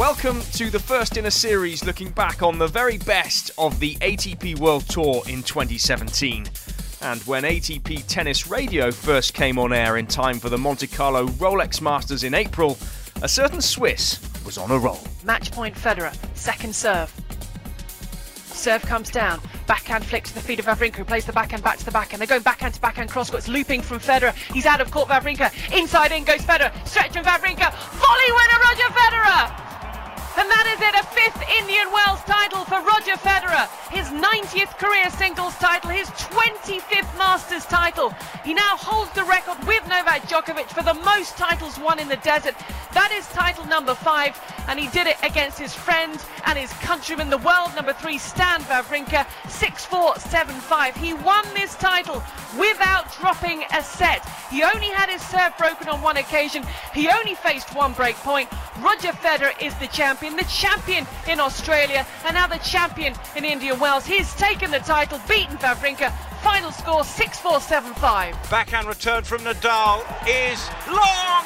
Welcome to the first in a series looking back on the very best of the ATP World Tour in 2017. And when ATP Tennis Radio first came on air in time for the Monte Carlo Rolex Masters in April, a certain Swiss was on a roll. Match point Federer, second serve. Serve comes down, backhand flick to the feet of Wawrinka, who plays the backhand back to the backhand. They're going backhand to backhand cross court. It's looping from Federer. He's out of court, Wawrinka. Inside in goes Federer. Stretch from Wawrinka. Volley winner, Roger Federer! And that is it, a fifth Indian Wells title for Roger Federer. His 90th career singles title, his 25th Masters title. He now holds the record with Novak Djokovic for the most titles won in the desert. That is title number five, and he did it against his friend and his countryman, the world number three, Stan Wawrinka, 6-4, 7-5. He won this title without dropping a set. He only had his serve broken on one occasion. He only faced one break point. Roger Federer is the champion, the champion in Australia, and now the champion in Indian Wells. He's taken the title, beaten Wawrinka. Final score 6-4-7-5. Backhand return from Nadal is long.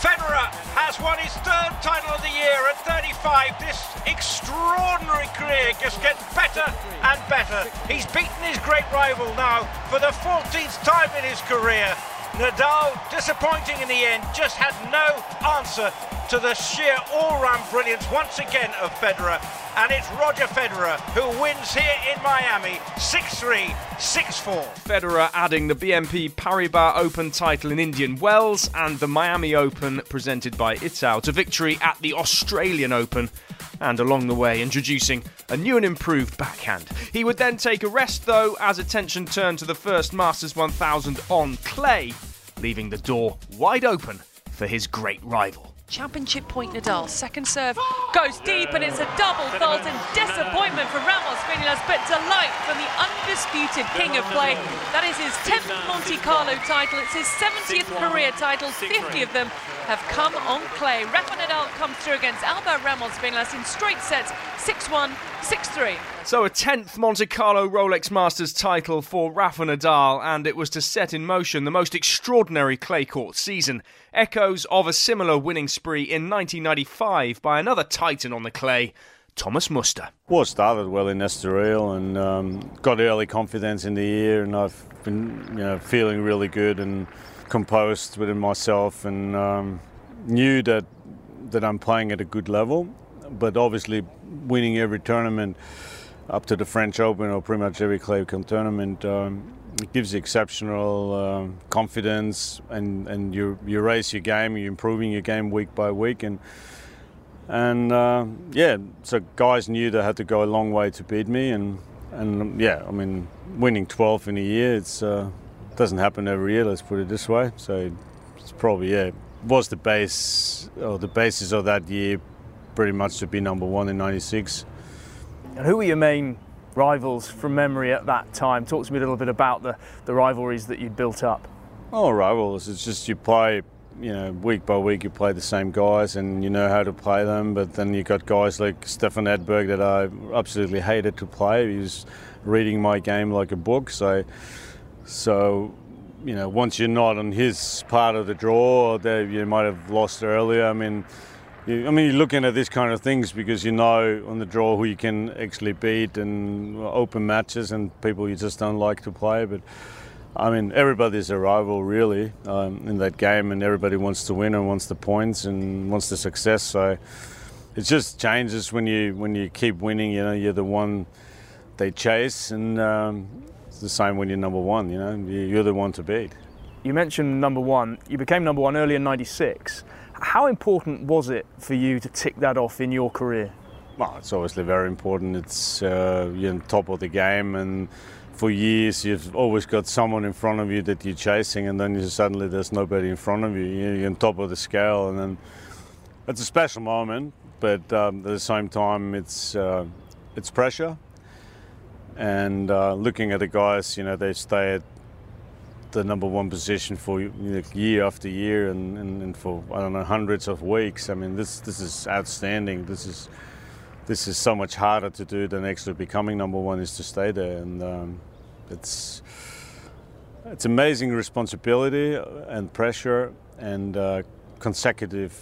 Federer has won his third title of the year at 35. This extraordinary career just gets better and better. He's beaten his great rival now for the 14th time in his career. Nadal, disappointing in the end, just had no answer to the sheer all-round brilliance once again of Federer. And it's Roger Federer who wins here in Miami 6-3, 6-4. Federer adding the BNP Paribas Open title in Indian Wells and the Miami Open presented by Itau to victory at the Australian Open and along the way introducing a new and improved backhand. He would then take a rest though as attention turned to the first Masters 1000 on clay, leaving the door wide open for his great rival. Championship point Nadal. Second serve goes deep and it's a double fault and disappointment for Ramos Vinolas, but delight from the undisputed king of play. That is his 10th Monte Carlo title. It's his 70th career title. 50 of them have come on clay. Rafa Nadal comes through against Albert Ramos Vinolas in straight sets 6-1, 6-3. So, a 10th Monte Carlo Rolex Masters title for Rafa Nadal, and it was to set in motion the most extraordinary clay court season. Echoes of a similar winning spree in 1995 by another titan on the clay, Thomas Muster. Well, started well in Estoril and um, got early confidence in the year, and I've been you know, feeling really good and composed within myself, and um, knew that that I'm playing at a good level. But obviously, winning every tournament up to the French Open or pretty much every clay tournament. Um, gives you exceptional uh, confidence, and, and you you raise your game. You're improving your game week by week, and and uh, yeah, so guys knew they had to go a long way to beat me, and and yeah, I mean, winning 12 in a year, it's uh, doesn't happen every year. Let's put it this way. So it's probably yeah, was the base or the basis of that year, pretty much to be number one in '96. And who were your main rivals from memory at that time? Talk to me a little bit about the, the rivalries that you'd built up. Oh, rivals. It's just you play, you know, week by week you play the same guys and you know how to play them. But then you got guys like Stefan Edberg that I absolutely hated to play. He was reading my game like a book. So, so you know, once you're not on his part of the draw, that you might have lost earlier. I mean, you, I mean, you're looking at these kind of things because you know on the draw who you can actually beat and open matches and people you just don't like to play. But I mean, everybody's a rival really um, in that game, and everybody wants to win and wants the points and wants the success. So it just changes when you when you keep winning. You know, you're the one they chase, and um, it's the same when you're number one. You know, you're the one to beat. You mentioned number one. You became number one early in '96. How important was it for you to tick that off in your career? Well, it's obviously very important. It's uh, you're on top of the game, and for years you've always got someone in front of you that you're chasing, and then you suddenly there's nobody in front of you. You're on top of the scale, and then it's a special moment. But um, at the same time, it's uh, it's pressure. And uh, looking at the guys, you know, they stay at the number one position for you know, year after year and, and, and, for I don't know hundreds of weeks. I mean, this this is outstanding. This is this is so much harder to do than actually becoming number one is to stay there, and um, it's it's amazing responsibility and pressure and uh, consecutive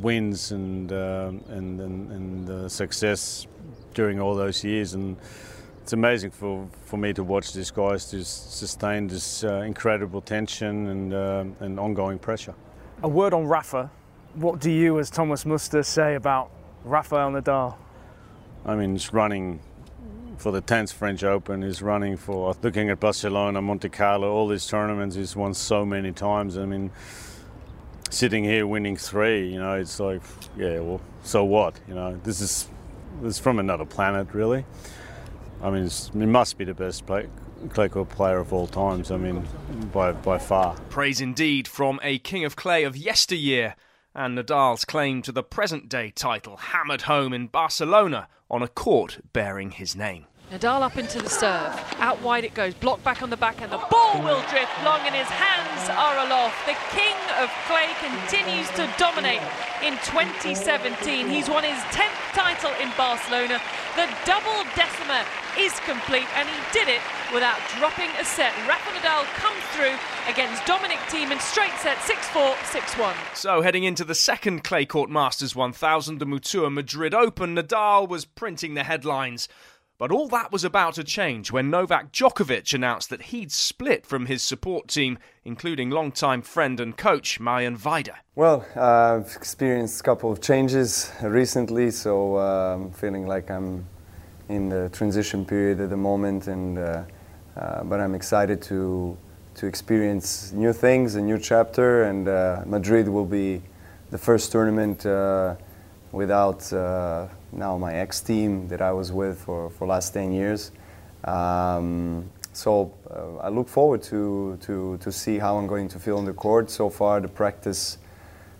wins and uh, and and, and uh, success during all those years and it's amazing for, for me to watch these guys just sustain this uh, incredible tension and, uh, and ongoing pressure. A word on Rafa. What do you, as Thomas Muster, say about Rafael Nadal? I mean, he's running for the 10th French Open. He's running for looking at Barcelona, Monte Carlo, all these tournaments. He's won so many times. I mean, sitting here winning three, you know, it's like, yeah, well, so what? You know, this is is from another planet, really. I mean, it must be the best play, clay court player of all times. I mean, by by far. Praise indeed from a king of clay of yesteryear, and Nadal's claim to the present-day title hammered home in Barcelona on a court bearing his name. Nadal up into the serve. Out wide it goes. Blocked back on the back and the ball will drift long and his hands are aloft. The king of clay continues to dominate in 2017. He's won his 10th title in Barcelona. The double decimer is complete and he did it without dropping a set. Rafa Nadal comes through against Dominic Thiem in straight set 6-4, 6-1. So heading into the second clay court Masters 1000, the Mutua Madrid Open, Nadal was printing the headlines but all that was about to change when Novak Djokovic announced that he'd split from his support team, including longtime friend and coach Marian Vajda. Well, uh, I've experienced a couple of changes recently, so uh, I'm feeling like I'm in the transition period at the moment, and uh, uh but I'm excited to to experience new things, a new chapter, and uh, Madrid will be the first tournament uh, without now my ex team that I was with for for last 10 years. Um, so uh, I look forward to, to, to see how I'm going to feel on the court. So far, the practice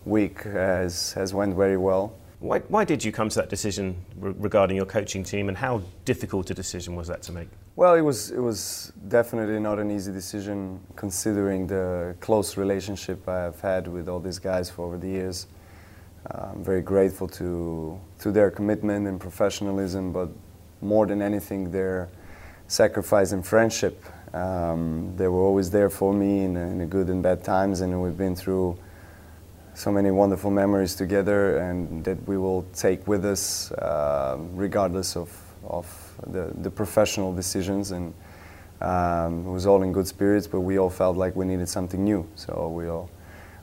week has, has went very well. Why, why did you come to that decision re- regarding your coaching team, and how difficult a decision was that to make? Well, it was it was definitely not an easy decision, considering the close relationship I have had with all these guys for over the years. I'm very grateful to, to their commitment and professionalism, but more than anything, their sacrifice and friendship. Um, they were always there for me in, in, the good and bad times, and we've been through so many wonderful memories together, and that we will take with us, uh, regardless of, of the, the professional decisions. And um, it was all in good spirits, but we all felt like we needed something new, so we all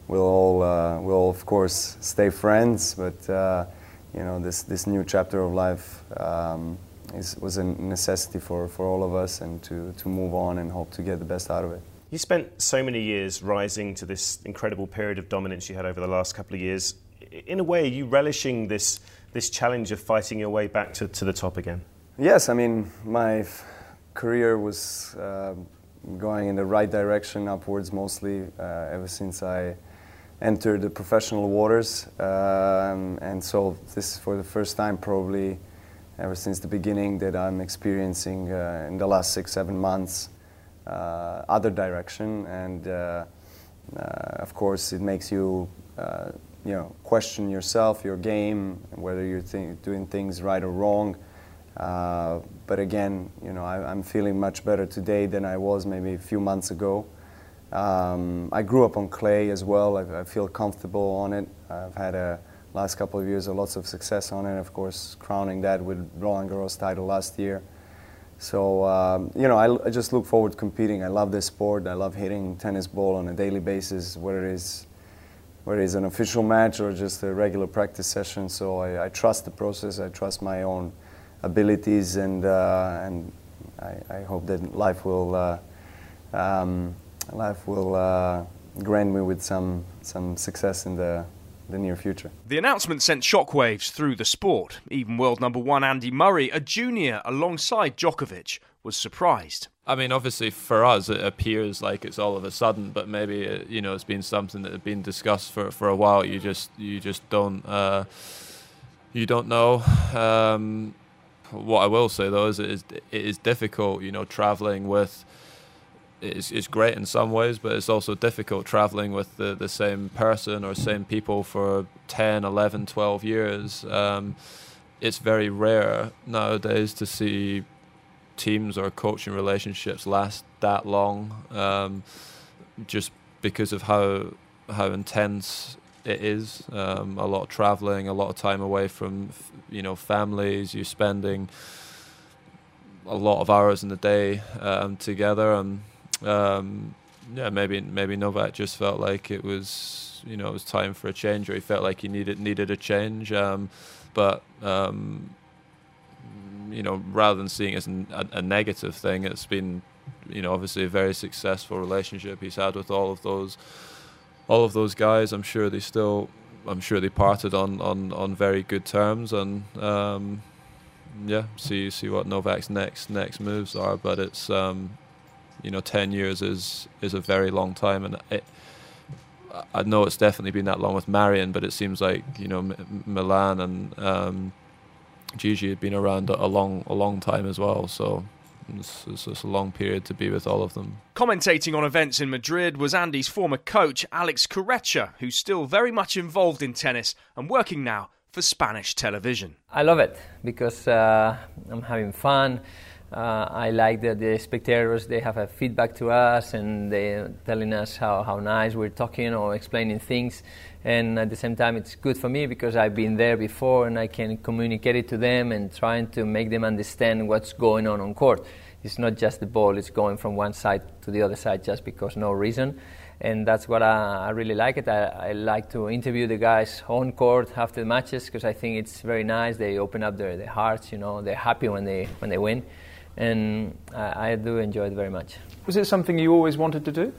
we'll all uh, we'll of course stay friends, but uh, you know this this new chapter of life um, is, was a necessity for, for all of us, and to to move on and hope to get the best out of it. You spent so many years rising to this incredible period of dominance you had over the last couple of years. In a way, are you relishing this this challenge of fighting your way back to, to the top again? Yes, I mean my f- career was. Uh, going in the right direction upwards mostly uh, ever since I entered the professional waters. Um, and so this is for the first time probably ever since the beginning that I'm experiencing uh, in the last six, seven months uh, other direction. And uh, uh of course it makes you, uh, you know, question yourself, your game, whether you're th- doing things right or wrong. Uh, but again, you know, I, I'm feeling much better today than I was maybe a few months ago. Um, I grew up on clay as well. I, I, feel comfortable on it. I've had a last couple of years of lots of success on it. Of course, crowning that with Roland Garros title last year. So um, you know, I, I, just look forward to competing. I love this sport. I love hitting tennis ball on a daily basis, whether it is whether it's an official match or just a regular practice session. So I, I trust the process. I trust my own abilities, and uh, and I, I, hope that life will. Uh, um, life will uh, grant me with some some success in the the near future. The announcement sent shockwaves through the sport. Even world number one Andy Murray, a junior alongside Djokovic, was surprised. I mean, obviously for us it appears like it's all of a sudden, but maybe it, uh, you know it's been something that had been discussed for, for a while. You just you just don't uh, you don't know. Um, What I will say though is it is, it is difficult, you know, traveling with. It's, it's great in some ways, but it's also difficult traveling with the, the same person or same people for 10, 11, 12 years. Um, it's very rare nowadays to see teams or coaching relationships last that long, um, just because of how how intense it is. Um, a lot of traveling, a lot of time away from you know families. You're spending a lot of hours in the day um, together, and um, yeah, maybe maybe Novak just felt like it was you know it was time for a change, or he felt like he needed needed a change. Um, but um, you know, rather than seeing it as a, a, negative thing, it's been, you know, obviously a very successful relationship he's had with all of those, all of those guys. I'm sure they still, I'm sure they parted on on, on very good terms, and um, yeah, see see what Novak's next next moves are. But it's, um, you know, ten years is is a very long time, and it, I know it's definitely been that long with Marian, but it seems like you know M- Milan and um, Gigi had been around a long, a long time as well. So it's, it's, it's, a long period to be with all of them. Commentating on events in Madrid was Andy's former coach, Alex Corretja, who's still very much involved in tennis and working now for Spanish television. I love it because uh, I'm having fun. Uh, I like that the spectators they have a feedback to us and they're telling us how, how nice we're talking or explaining things and at the same time it's good for me because I've been there before and I can communicate it to them and trying to make them understand what's going on on court. It's not just the ball; it's going from one side to the other side just because no reason, and that's what I, I really like it. I, I, like to interview the guys on court after the matches because I think it's very nice. They open up their, their hearts, you know, they're happy when they when they win, and I, I do enjoy it very much. Was it something you always wanted to do?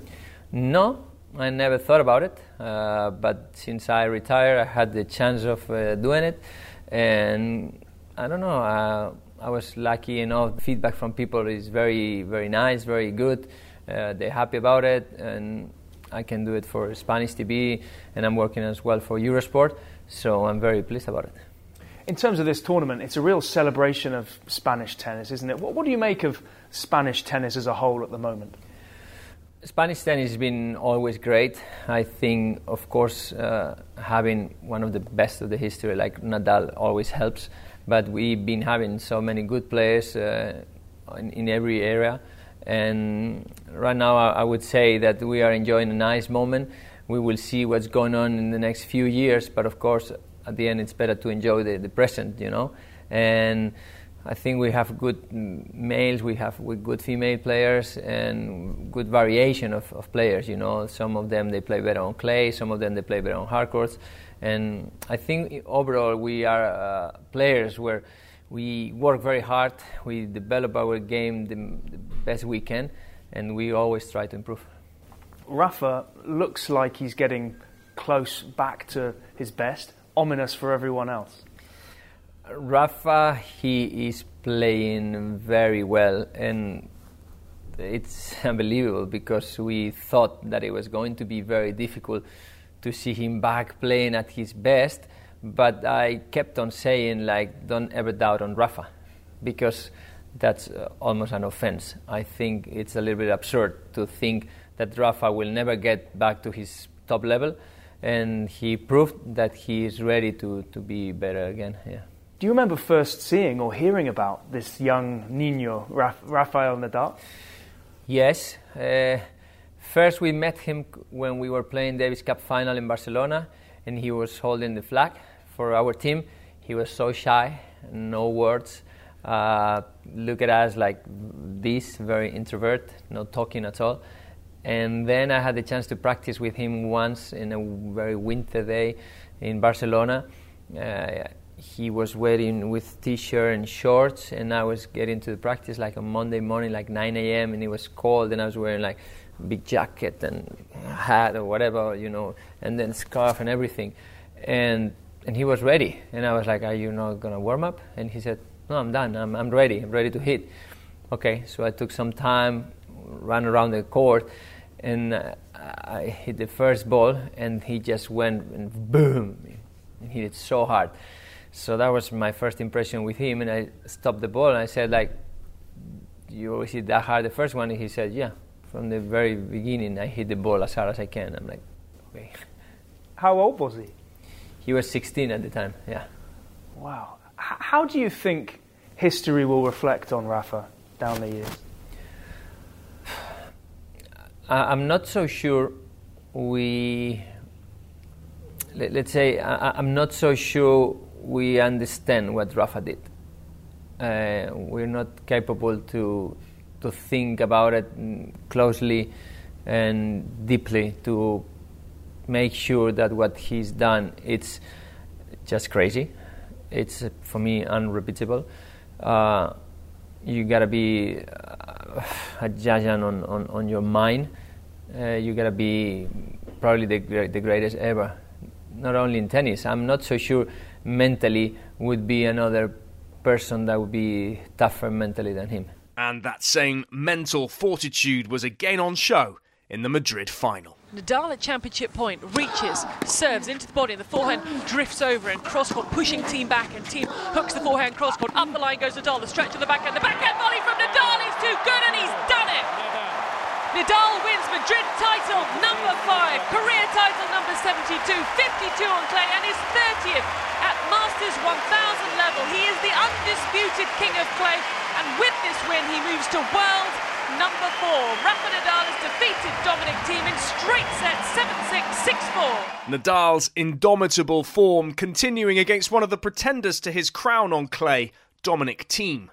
No, I never thought about it, uh, but since I retired, I had the chance of uh, doing it, and I don't know. Uh, I was lucky enough. Feedback from people is very, very nice, very good. Uh, they're happy about it, and I can do it for Spanish TV, and I'm working as well for Eurosport, so I'm very pleased about it. In terms of this tournament, it's a real celebration of Spanish tennis, isn't it? What, what do you make of Spanish tennis as a whole at the moment? Spanish tennis has been always great. I think, of course, uh, having one of the best of the history like Nadal always helps. But we've been having so many good players uh, in, in, every area. And right now, I, I, would say that we are enjoying a nice moment. We will see what's going on in the next few years. But of course, at the end, it's better to enjoy the, the present, you know. And I think we have good males, we have good female players, and good variation of, of players. You know, some of them they play better on clay, some of them they play better on hard courts, and I think overall we are uh, players where we work very hard, we develop our game the, the best we can, and we always try to improve. Rafa looks like he's getting close back to his best, ominous for everyone else. Rafa, he is playing very well, and it's unbelievable because we thought that it was going to be very difficult to see him back playing at his best. But I kept on saying, like, don't ever doubt on Rafa, because that's uh, almost an offense. I think it's a little bit absurd to think that Rafa will never get back to his top level, and he proved that he is ready to, to be better again. Yeah. Do you remember first seeing or hearing about this young Nino, Raf- Rafael Nadal? Yes. Uh, first, we met him when we were playing Davis Cup final in Barcelona, and he was holding the flag for our team. He was so shy, no words. Uh, look at us like this, very introvert, not talking at all. And then I had the chance to practice with him once in a very winter day in Barcelona. Uh, he was wearing with t-shirt and shorts and i was getting to the practice like on monday morning like 9 a.m and it was cold and i was wearing like big jacket and hat or whatever you know and then scarf and everything. And and he was ready. And i was like are you not to warm up? And he said no i'm done. I'm, I'm ready. I'm ready to hit. Okay so i took some time ran around the court and uh, i hit the first ball and he just went and boom and hit it so hard So that was my first impression with him, and I stopped the ball and I said, like, you always hit that hard the first one? And he said, yeah. From the very beginning, I hit the ball as hard as I can. I'm like, okay. How old was he? He was 16 at the time, yeah. Wow. H- how do you think history will reflect on Rafa down the years? I'm not so sure we, let, us say, I, am not so sure we understand what Rafa did. Uh, we're not capable to, to think about it closely and deeply to make sure that what he's done it's just crazy. It's for me unrepeatable. Uh, you gotta be a giant on, on, on your mind. Uh, you gotta be probably the, the greatest ever. Not only in tennis, I'm not so sure mentally would be another person that would be tougher mentally than him. And that same mental fortitude was again on show in the Madrid final. Nadal at championship point reaches, serves into the body, and the forehand drifts over and crosscourt pushing Thiem back, and Thiem hooks the forehand crosscourt. Up the line goes Nadal, the stretch of the backhand, the backhand volley from Nadal is too good, and he's done it! Nadal wins Madrid title number five, career title number 72, 52 on clay, and his 30th at Masters 1000 level. He is the undisputed king of clay, and with this win, he moves to world number four. Rafa Nadal has defeated Dominic Thiem in straight sets 7-6, 6-4. Nadal's indomitable form continuing against one of the pretenders to his crown on clay, Dominic Thiem.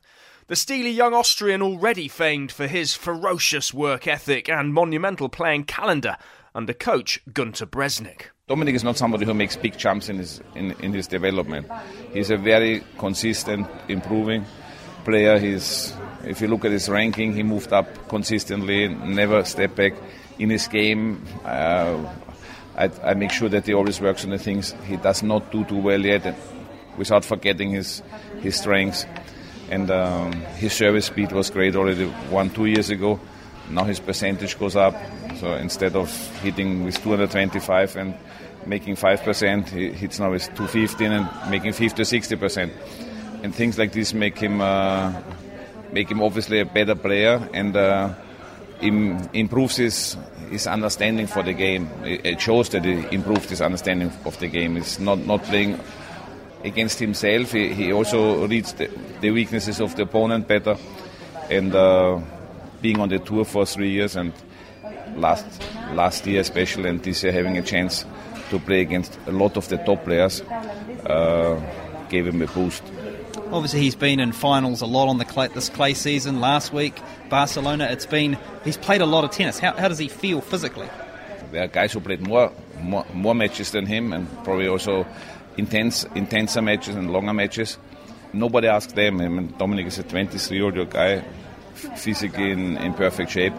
The steely young Austrian already famed for his ferocious work ethic and monumental playing calendar under coach Gunter Bresnik. Dominic is not somebody who makes big jumps in his in, in his development. He's a very consistent, improving player. He's if you look at his ranking, he moved up consistently, never step back. In his game, uh, I, I, make sure that he always works on the things he does not do too well yet, without forgetting his his strengths. And um, his service speed was great already one two years ago. Now his percentage goes up. So instead of hitting with 225 and making 5%, he hits now with 215 and making 50 60%. And things like this make him uh, make him obviously a better player and uh, Im- improves his his understanding for the game. It shows that he improved his understanding of the game. It's not not playing against himself. He, he also reads the, the, weaknesses of the opponent better, and uh, being on the tour for three years and last last year especially, and this year having a chance to play against a lot of the top players uh, gave him a boost. Obviously, he's been in finals a lot on the clay, this clay season. Last week, Barcelona. It's been he's played a lot of tennis. How, how does he feel physically? There are guys who played more, more, more matches than him, and probably also intense, intenser matches and longer matches. Nobody asked them. I mean, Dominic is a 23-year-old guy, physically in, in, perfect shape.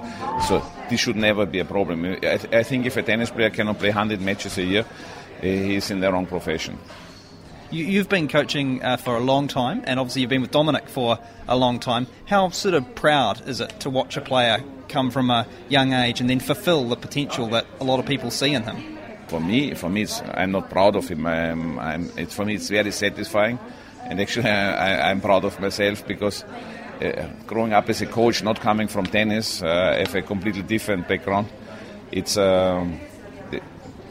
So this should never be a problem. I, I think if a tennis player cannot play 100 matches a year, eh, he's in the wrong profession. You, have been coaching uh, for a long time, and obviously you've been with Dominic for a long time. How sort of proud is it to watch a player come from a young age and then fulfil the potential that a lot of people see in him? For me, for me, I'm not proud of him. I'm, I'm, it's, for me, it's very satisfying, and actually, I, am proud of myself because uh, growing up as a coach, not coming from tennis, uh, have a completely different background. It's um,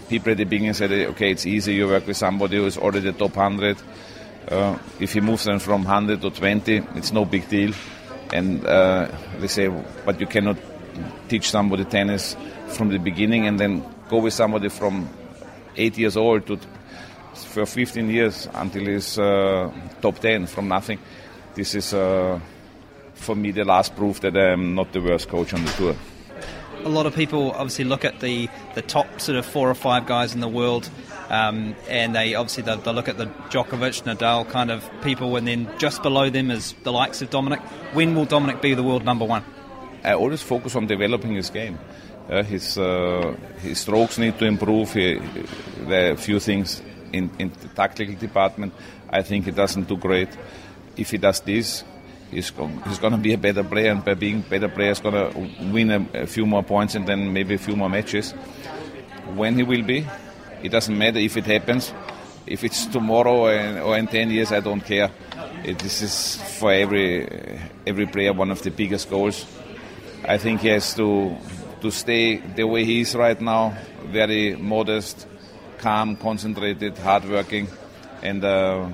people at the beginning said, okay, it's easy. You work with somebody who is already top 100. Uh, if he moves them from 100 to 20, it's no big deal. And uh, they say, but you cannot teach somebody tennis from the beginning and then go with somebody from eight years old to for 15 years until he's uh, top 10 from nothing. This is, uh, for me, the last proof that I'm not the worst coach on the tour a lot of people obviously look at the, the top sort of four or five guys in the world, um, and they obviously they, they, look at the Djokovic, Nadal kind of people, and then just below them is the likes of Dominic. When will Dominic be the world number one? I always focus on developing his game. Uh, his uh, his strokes need to improve. He, there are a few things in, in the tactical department. I think he doesn't do great. If he does this, he's, he's going to be a better player, and by being better player, he's going to win a, a, few more points and then maybe a few more matches. When he will be, it doesn't matter if it happens. if it's tomorrow or in 10 years, I don't care. It, this is for every every player one of the biggest goals. I think he has to to stay the way he is right now, very modest, calm, concentrated, hardworking, and uh,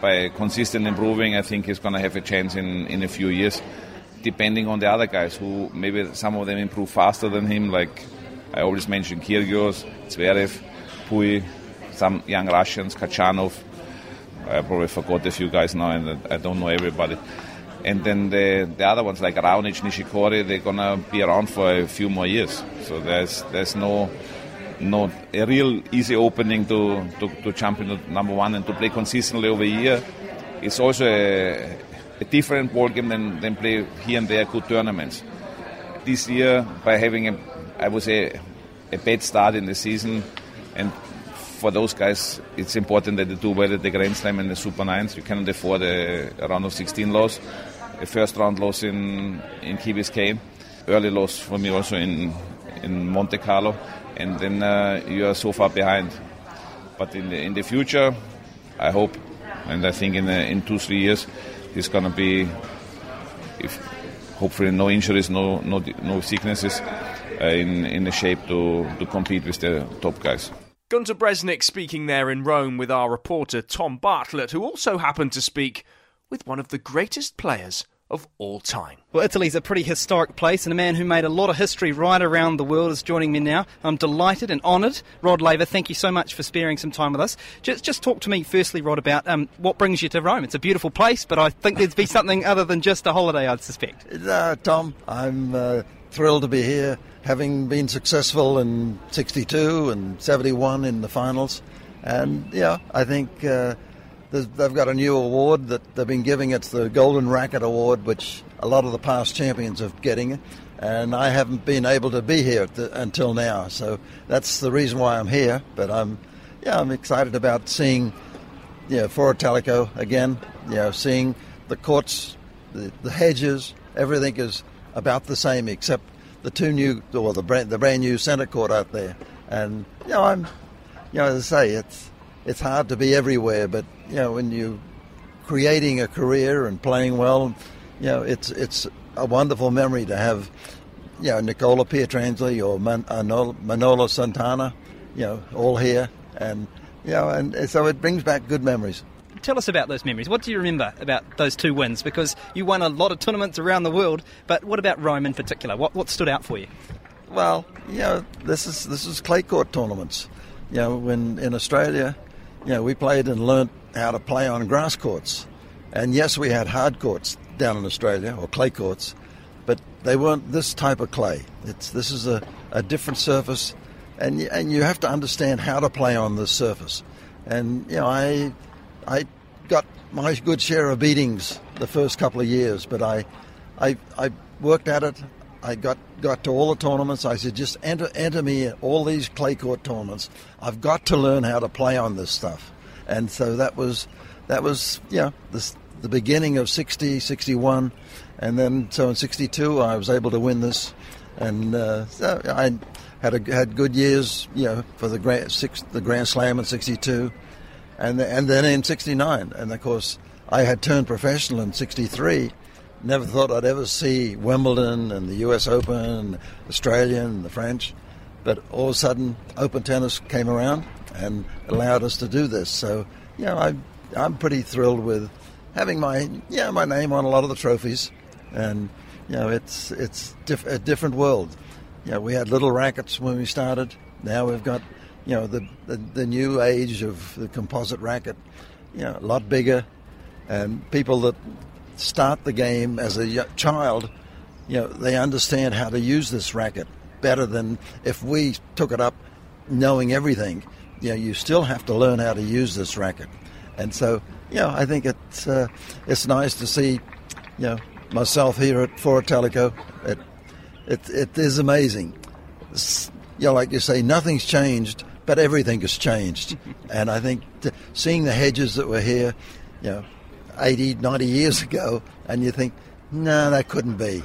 by consistent improving, I think he's going to have a chance in, in a few years. Depending on the other guys, who maybe some of them improve faster than him, like I always mention Kyrgios, Zverev, Pouille, some young Russians, Khachanov. I probably forgot a few guys now, and I don't know everybody. And then the, the other ones like Raonic, Nishikori, they're gonna be around for a few more years. So there's there's no no a real easy opening to, to, to jump into number one and to play consistently over a year. It's also a, a different ball game than, than play here and there good tournaments. This year, by having a, I would say, a bad start in the season, and for those guys, it's important that they do well at the Grand Slam and the Super Nines. You cannot afford a, a round of 16 loss, a first round loss in in Key Biscayne, early loss for me also in in Monte Carlo, and then uh, you are so far behind. But in the in the future, I hope, and I think in the, in two three years, he's gonna be, if hopefully no injuries, no no no sicknesses, uh, in in the shape to to compete with the top guys. Gunter Bresnik speaking there in Rome with our reporter Tom Bartlett, who also happened to speak with one of the greatest players of all time. Well, Italy's a pretty historic place, and a man who made a lot of history right around the world is joining me now. I'm delighted and honoured. Rod Laver, thank you so much for sparing some time with us. Just, just talk to me, firstly, Rod, about um, what brings you to Rome. It's a beautiful place, but I think there'd be something other than just a holiday, I'd suspect. Uh, Tom, I'm uh, thrilled to be here, having been successful in 62 and 71 in the finals. And, yeah, I think. Uh, they've got a new award that they've been giving. It's the Golden Racket Award, which a lot of the past champions are getting. And I haven't been able to be here the, until now, so that's the reason why I'm here. But I'm, yeah, I'm excited about seeing, you know, Foro Italico again. You know, seeing the courts, the, the hedges, everything is about the same except the two new or the brand, the brand new centre court out there. And you know, I'm, you know, as I say, it's it's hard to be everywhere, but you know, when you're creating a career and playing well, you know, it's it's a wonderful memory to have, you know, Nicola Pietrangeli or Man- uh, Manolo Santana, you know, all here, and you know, and so it brings back good memories. Tell us about those memories. What do you remember about those two wins? Because you won a lot of tournaments around the world, but what about Rome in particular? What what stood out for you? Well, you know, this is this is clay court tournaments. You know, when in Australia, you know, we played and learnt how to play on grass courts. And yes, we had hard courts down in Australia, or clay courts, but they weren't this type of clay. It's, this is a, a different surface, and, and you have to understand how to play on this surface. And, you know, I, I got my good share of beatings the first couple of years, but I, I, I worked at it. I got, got to all the tournaments. I said, just enter, enter me in all these clay court tournaments. I've got to learn how to play on this stuff. And so that was that was yeah the, the beginning of 60 61 and then so in 62 I was able to win this. And uh, so I had a, had good years you know for the grand six the Grand Slam in 62 and the, and then in 69 and of course I had turned professional in 63 never thought I'd ever see Wimbledon and the US Open and Australian and the French but all of a sudden open tennis came around and allowed us to do this. So, you know, I, I'm pretty thrilled with having my yeah my name on a lot of the trophies, and you know, it's it's diff- a different world. You know, we had little rackets when we started. Now we've got you know the, the, the new age of the composite racket. You know, a lot bigger, and people that start the game as a child, you know, they understand how to use this racket better than if we took it up knowing everything you know, you still have to learn how to use this racket. And so, you know, I think it's uh, it's nice to see, you know, myself here at Foro Italico. It, it, it is amazing. It's, you know, like you say, nothing's changed, but everything has changed. and I think seeing the hedges that were here, you know, 80, 90 years ago, and you think, no, that couldn't be.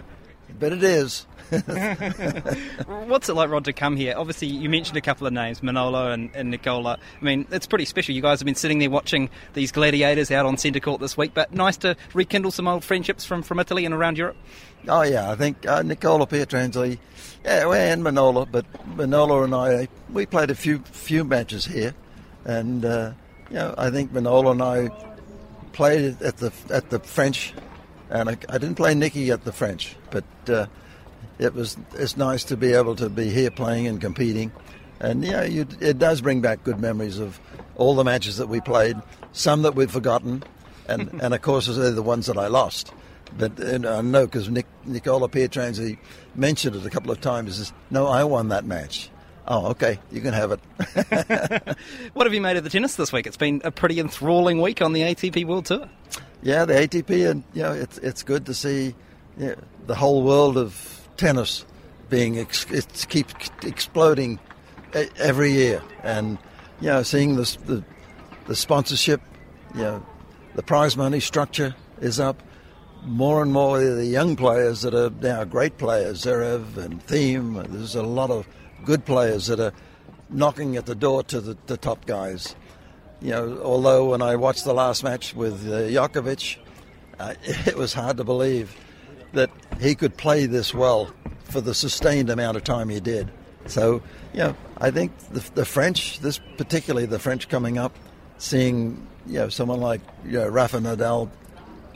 But it is. What's it like, Rod, to come here? Obviously, you mentioned a couple of names, Manolo and, and Nicola. I mean, it's pretty special. You guys have been sitting there watching these gladiators out on centre court this week, but nice to rekindle some old friendships from, from Italy and around Europe. Oh yeah, I think uh, Nicola Pietrangeli, yeah, and Manolo, but Manolo and I, we played a few few matches here, and uh, you know, I think Manolo and I played at the at the French, and I, I didn't play Nicky at the French, but uh, it was it's nice to be able to be here playing and competing, and yeah, you, it does bring back good memories of all the matches that we played, some that we've forgotten, and and of course they're the ones that I lost. But and I know because Nick, Nicola Pietrangeli mentioned it a couple of times. Says, "No, I won that match." Oh, okay, you can have it. what have you made of the tennis this week? It's been a pretty enthralling week on the ATP World Tour. Yeah, the ATP, and you know, it's it's good to see you know, the whole world of tennis being ex- it keeps exploding every year, and you know, seeing this, the the sponsorship, you know, the prize money structure is up. More and more the young players that are now great players, Zverev and Thiem. There's a lot of good players that are knocking at the door to the, the top guys. You know, although when I watched the last match with uh, Djokovic, uh, it was hard to believe that he could play this well for the sustained amount of time he did. So, you know, I think the, the French, this particularly the French coming up, seeing you know someone like you know, Rafa Nadal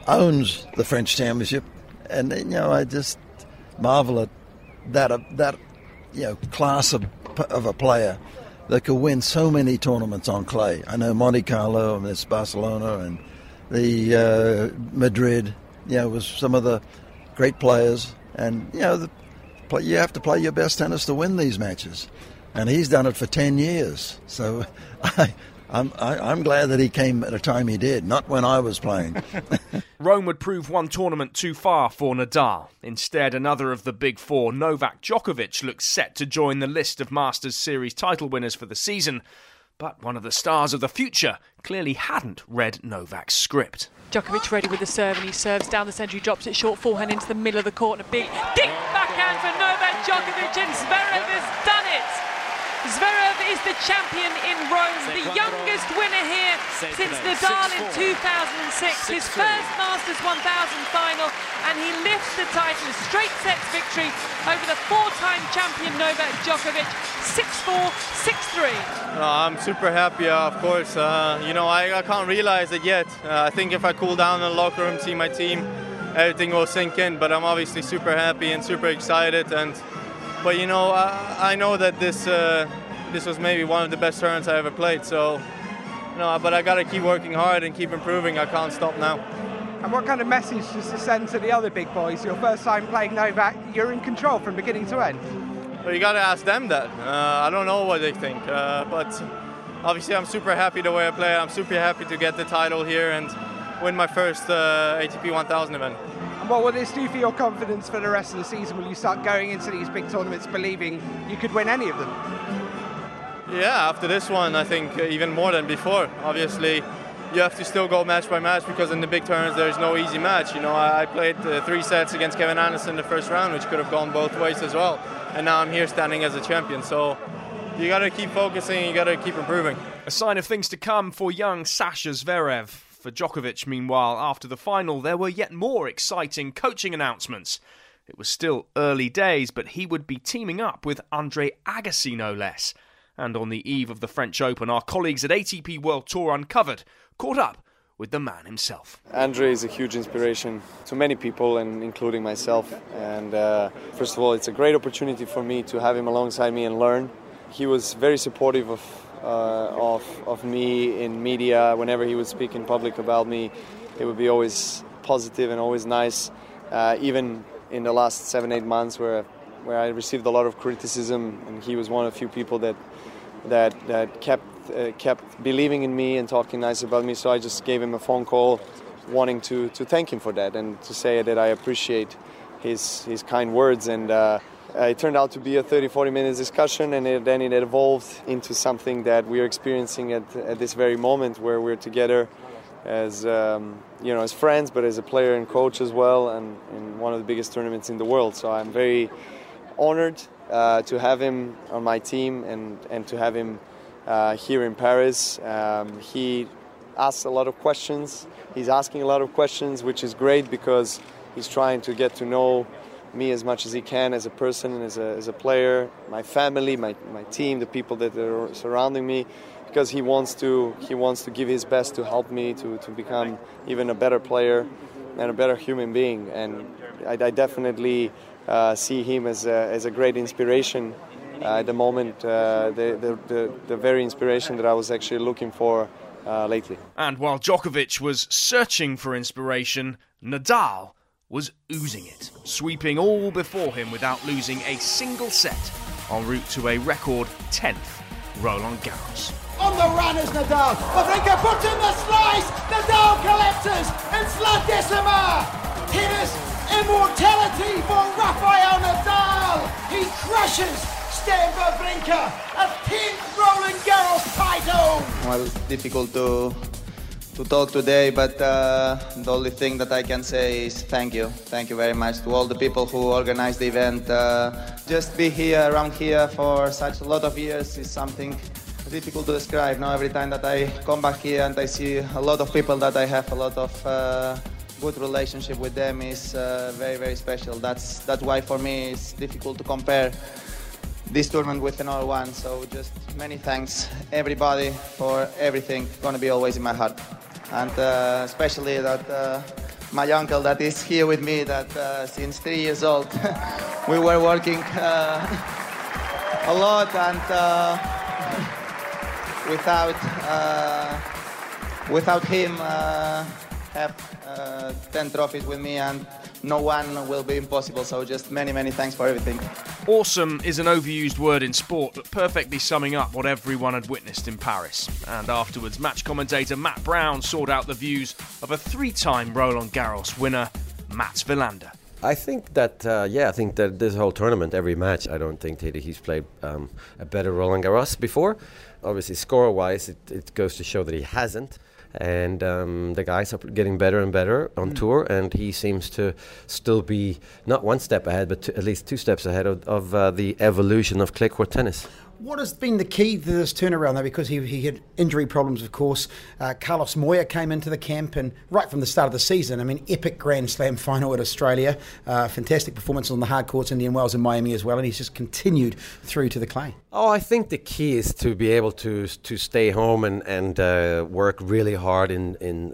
owns the French Championship, and you know I just marvel at that uh, that you know class of, of a player that could win so many tournaments on clay. I know Monte Carlo and this Barcelona and the uh, Madrid. You know, was some of the great players, and you know, the, you have to play your best tennis to win these matches. And he's done it for ten years. So I, I'm, I, I'm glad that he came at a time he did, not when I was playing. Rome would prove one tournament too far for Nadal. Instead, another of the big four, Novak Djokovic, looks set to join the list of Masters Series title winners for the season. But one of the stars of the future clearly hadn't read Novak's script. Djokovic ready with the serve, and he serves down the centre. He drops it short forehand into the middle of the court, and a big deep backhand for Novak Djokovic, and Zverev has done it. Zverev is the champion in Rome, the youngest winner here since Nadal in 2006, his first Masters 1000 final, and he lifts the title, straight sets victory over the four-time champion Novak Djokovic, 6-4, 6-3. I'm super happy, uh, of course. Uh, you know, I, I, can't realize it yet. Uh, I think if I cool down in the locker room, see my team, everything will sink in. But I'm obviously super happy and super excited and but you know, I, I know that this uh, this was maybe one of the best turns I ever played. So, you know, but I got to keep working hard and keep improving. I can't stop now. And what kind of message does this send to the other big boys? Your first time playing Novak, you're in control from beginning to end. Well, you got to ask them that. Uh, I don't know what they think, uh, but obviously I'm super happy the way I play. I'm super happy to get the title here and win my first uh, ATP 1000 event. And what will this do for your confidence for the rest of the season? Will you start going into these big tournaments believing you could win any of them? Yeah, after this one, I think uh, even more than before. Obviously, you have to still go match by match because in the big turns there's no easy match. You know, I, played uh, three sets against Kevin Anderson in the first round, which could have gone both ways as well. And now I'm here standing as a champion. So you got to keep focusing. You got to keep improving. A sign of things to come for young Sascha Zverev. For Djokovic, meanwhile, after the final, there were yet more exciting coaching announcements. It was still early days, but he would be teaming up with Andre Agassi, no less. And on the eve of the French Open, our colleagues at ATP World Tour Uncovered caught up with the man himself. Andre is a huge inspiration to many people, and including myself. And uh, first of all, it's a great opportunity for me to have him alongside me and learn. He was very supportive of uh, of, of me in media. Whenever he would speak in public about me, it would be always positive and always nice. Uh, even in the last seven, eight months where, where I received a lot of criticism, and he was one of the few people that, that, that kept, uh, kept believing in me and talking nice about me. So I just gave him a phone call wanting to, to thank him for that and to say that I appreciate his, his kind words and uh, it turned out to be a 30 40 minutes discussion and it, then it evolved into something that we're experiencing at, at this very moment where we're together as um, you know as friends but as a player and coach as well and in one of the biggest tournaments in the world so i'm very honored uh, to have him on my team and, and to have him uh, here in Paris. Um, he asks a lot of questions. He's asking a lot of questions, which is great because he's trying to get to know me as much as he can as a person and as a, as a player, my family, my, my team, the people that are surrounding me, because he wants to he wants to give his best to help me to, to become even a better player and a better human being. And I, I definitely see him as a, as a great inspiration uh, at the moment, uh, the, the, the, the very inspiration that I was actually looking for uh, lately. And while Djokovic was searching for inspiration, Nadal was oozing it, sweeping all before him without losing a single set, en route to a record 10th Roland Garros. On the run is Nadal. Wawrinka puts in the slice. Nadal collapses. It's La Decima. Tennis immortality for Rafael Nadal. He crushes Stan Wawrinka. A 10th Roland Garros title. Well, it's difficult to to talk today, but uh, the only thing that I can say is thank you. Thank you very much to all the people who organized the event. Uh, just be here, around here for such a lot of years is something difficult to describe. Now, every time that I come back here and I see a lot of people that I have a lot of uh, good relationship with them is uh, very, very special. That's, that's why for me it's difficult to compare this tournament with another one. So just many thanks everybody for everything. Gonna be always in my heart and uh, especially that uh, my uncle that is here with me that uh, since three years old we were working uh, a lot and uh, without without him have 10 trophies with me and no one will be impossible so just many many thanks for everything Awesome is an overused word in sport, but perfectly summing up what everyone had witnessed in Paris. And afterwards, match commentator Matt Brown sought out the views of a three time Roland Garros winner, Mats Wilander. I think that, uh, yeah, I think that this whole tournament, every match, I don't think that he's played um, a better Roland Garros before. Obviously, score wise, it, it goes to show that he hasn't and um, the guys are getting better and better on mm. tour, and he seems to still be not one step ahead, but at least two steps ahead of, of uh, the evolution of clay court tennis. What has been the key to this turnaround, though? Because he, he had injury problems, of course. Uh, Carlos Moya came into the camp, and right from the start of the season, I mean, epic Grand Slam final at Australia, uh, fantastic performance on the hard courts, Indian Wells and Miami as well, and he's just continued through to the clay. Oh, I think the key is to be able to to stay home and and uh, work really hard in in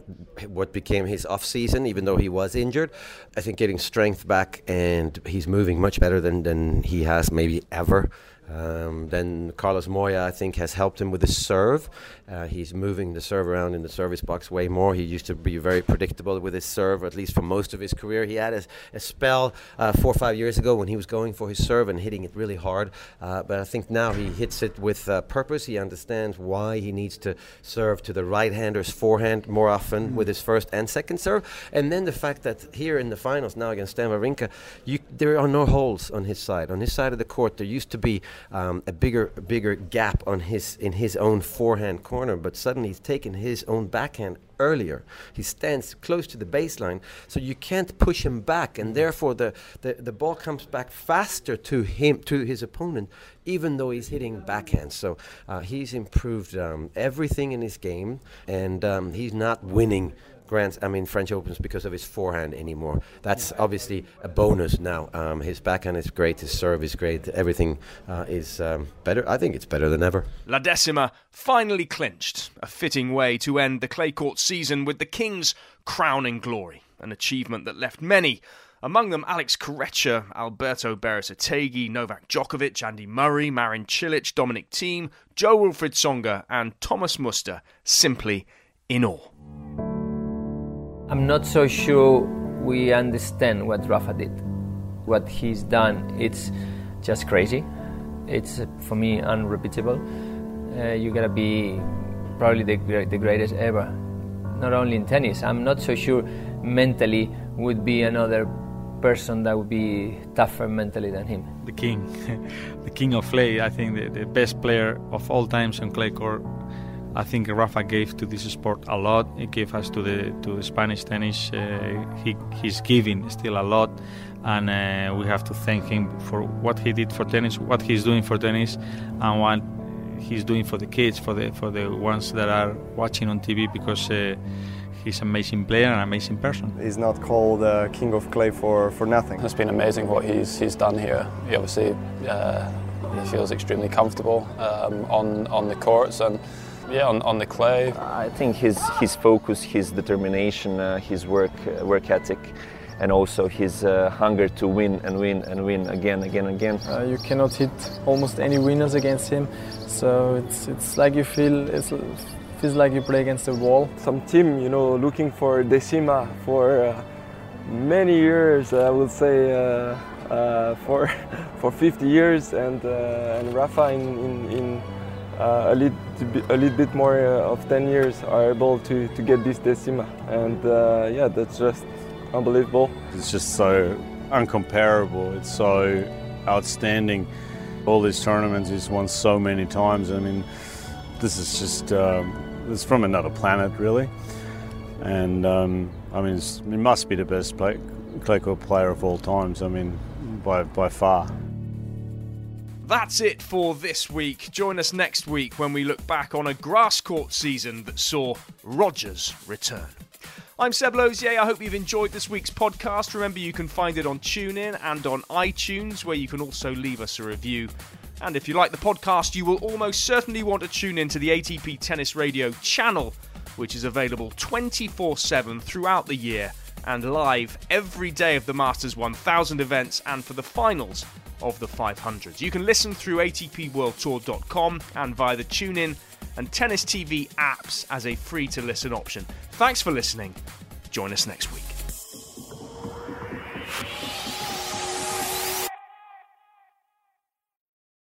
what became his off season, even though he was injured. I think getting strength back, and he's moving much better than than he has maybe ever. Um, then Carlos Moya, I think, has helped him with the serve. Uh, he's moving the serve around in the service box way more. He used to be very predictable with his serve, at least for most of his career. He had a, a spell uh, four or five years ago when he was going for his serve and hitting it really hard. Uh, but I think now he hits it with uh, purpose. He understands why he needs to serve to the right hander's forehand more often mm-hmm. with his first and second serve. And then the fact that here in the finals now against Stan Wawrinka, you, there are no holes on his side. On his side of the court, there used to be um, a bigger bigger gap on his in his own forehand corner, but suddenly he's taken his own backhand earlier. He stands close to the baseline, so you can't push him back, and therefore the, the, the ball comes back faster to him to his opponent, even though he's hitting backhand. So uh, he's improved um, everything in his game, and um, he's not winning Grand, I mean French Opens because of his forehand anymore. That's obviously a bonus now. Um, his backhand is great, his serve is great, everything uh, is um, better. I think it's better than ever. La Decima finally clinched, a fitting way to end the clay court season with the Kings crowning glory, an achievement that left many. Among them, Alex Corretja, Alberto Berasategui, Novak Djokovic, Andy Murray, Marin Cilic, Dominic Thiem, Jo-Wilfried Tsonga, and Thomas Muster simply in awe. I'm not so sure we understand what Rafa did. What he's done, it's just crazy. It's for me unrepeatable. Uh, you gotta be probably the, the greatest ever. Not only in tennis, I'm not so sure mentally would be another person that would be tougher mentally than him. The king, the king of clay. I think the, the best player of all times on clay court I think Rafa gave to this sport a lot. He gave us to the to the Spanish tennis. Uh, he, he's giving still a lot. and uh, we have to thank him for what he did for tennis, what he's doing for tennis, and what he's doing for the kids, for the for the ones that are watching on TV because. Uh, he's an amazing player and an amazing person. He's not called uh, King of Clay for, for nothing. It's been amazing what he's he's done here. He obviously uh, he feels extremely comfortable um, on on the courts and yeah on, on the clay. I think his his focus, his determination, uh, his work uh, work ethic. And also his uh, hunger to win and win and win again, again, again. Uh, you cannot hit almost any winners against him, so it's it's like you feel it's feels like you play against a wall. Some team, you know, looking for Decima for uh, many years, I would say uh, uh, for for 50 years, and uh, and Rafa in in, in a little bit, a little bit more uh, of 10 years are able to to get this Decima, and yeah, that's just unbelievable. It's just so uncomparable. It's so outstanding. All these tournaments he's won so many times. I mean, this is just. Um, it's from another planet, really. And um, I mean, it must be the best play, clay court player of all times. I mean, by by far. That's it for this week. Join us next week when we look back on a grass court season that saw Rogers return. I'm Seb Lauzier. I hope you've enjoyed this week's podcast. Remember, you can find it on TuneIn and on iTunes, where you can also leave us a review. And if you like the podcast, you will almost certainly want to tune in to the ATP Tennis Radio channel, which is available 24 7 throughout the year and live every day of the Masters 1000 events and for the finals of the 500s. You can listen through ATPWorldTour.com and via the TuneIn and Tennis TV apps as a free to listen option. Thanks for listening. Join us next week.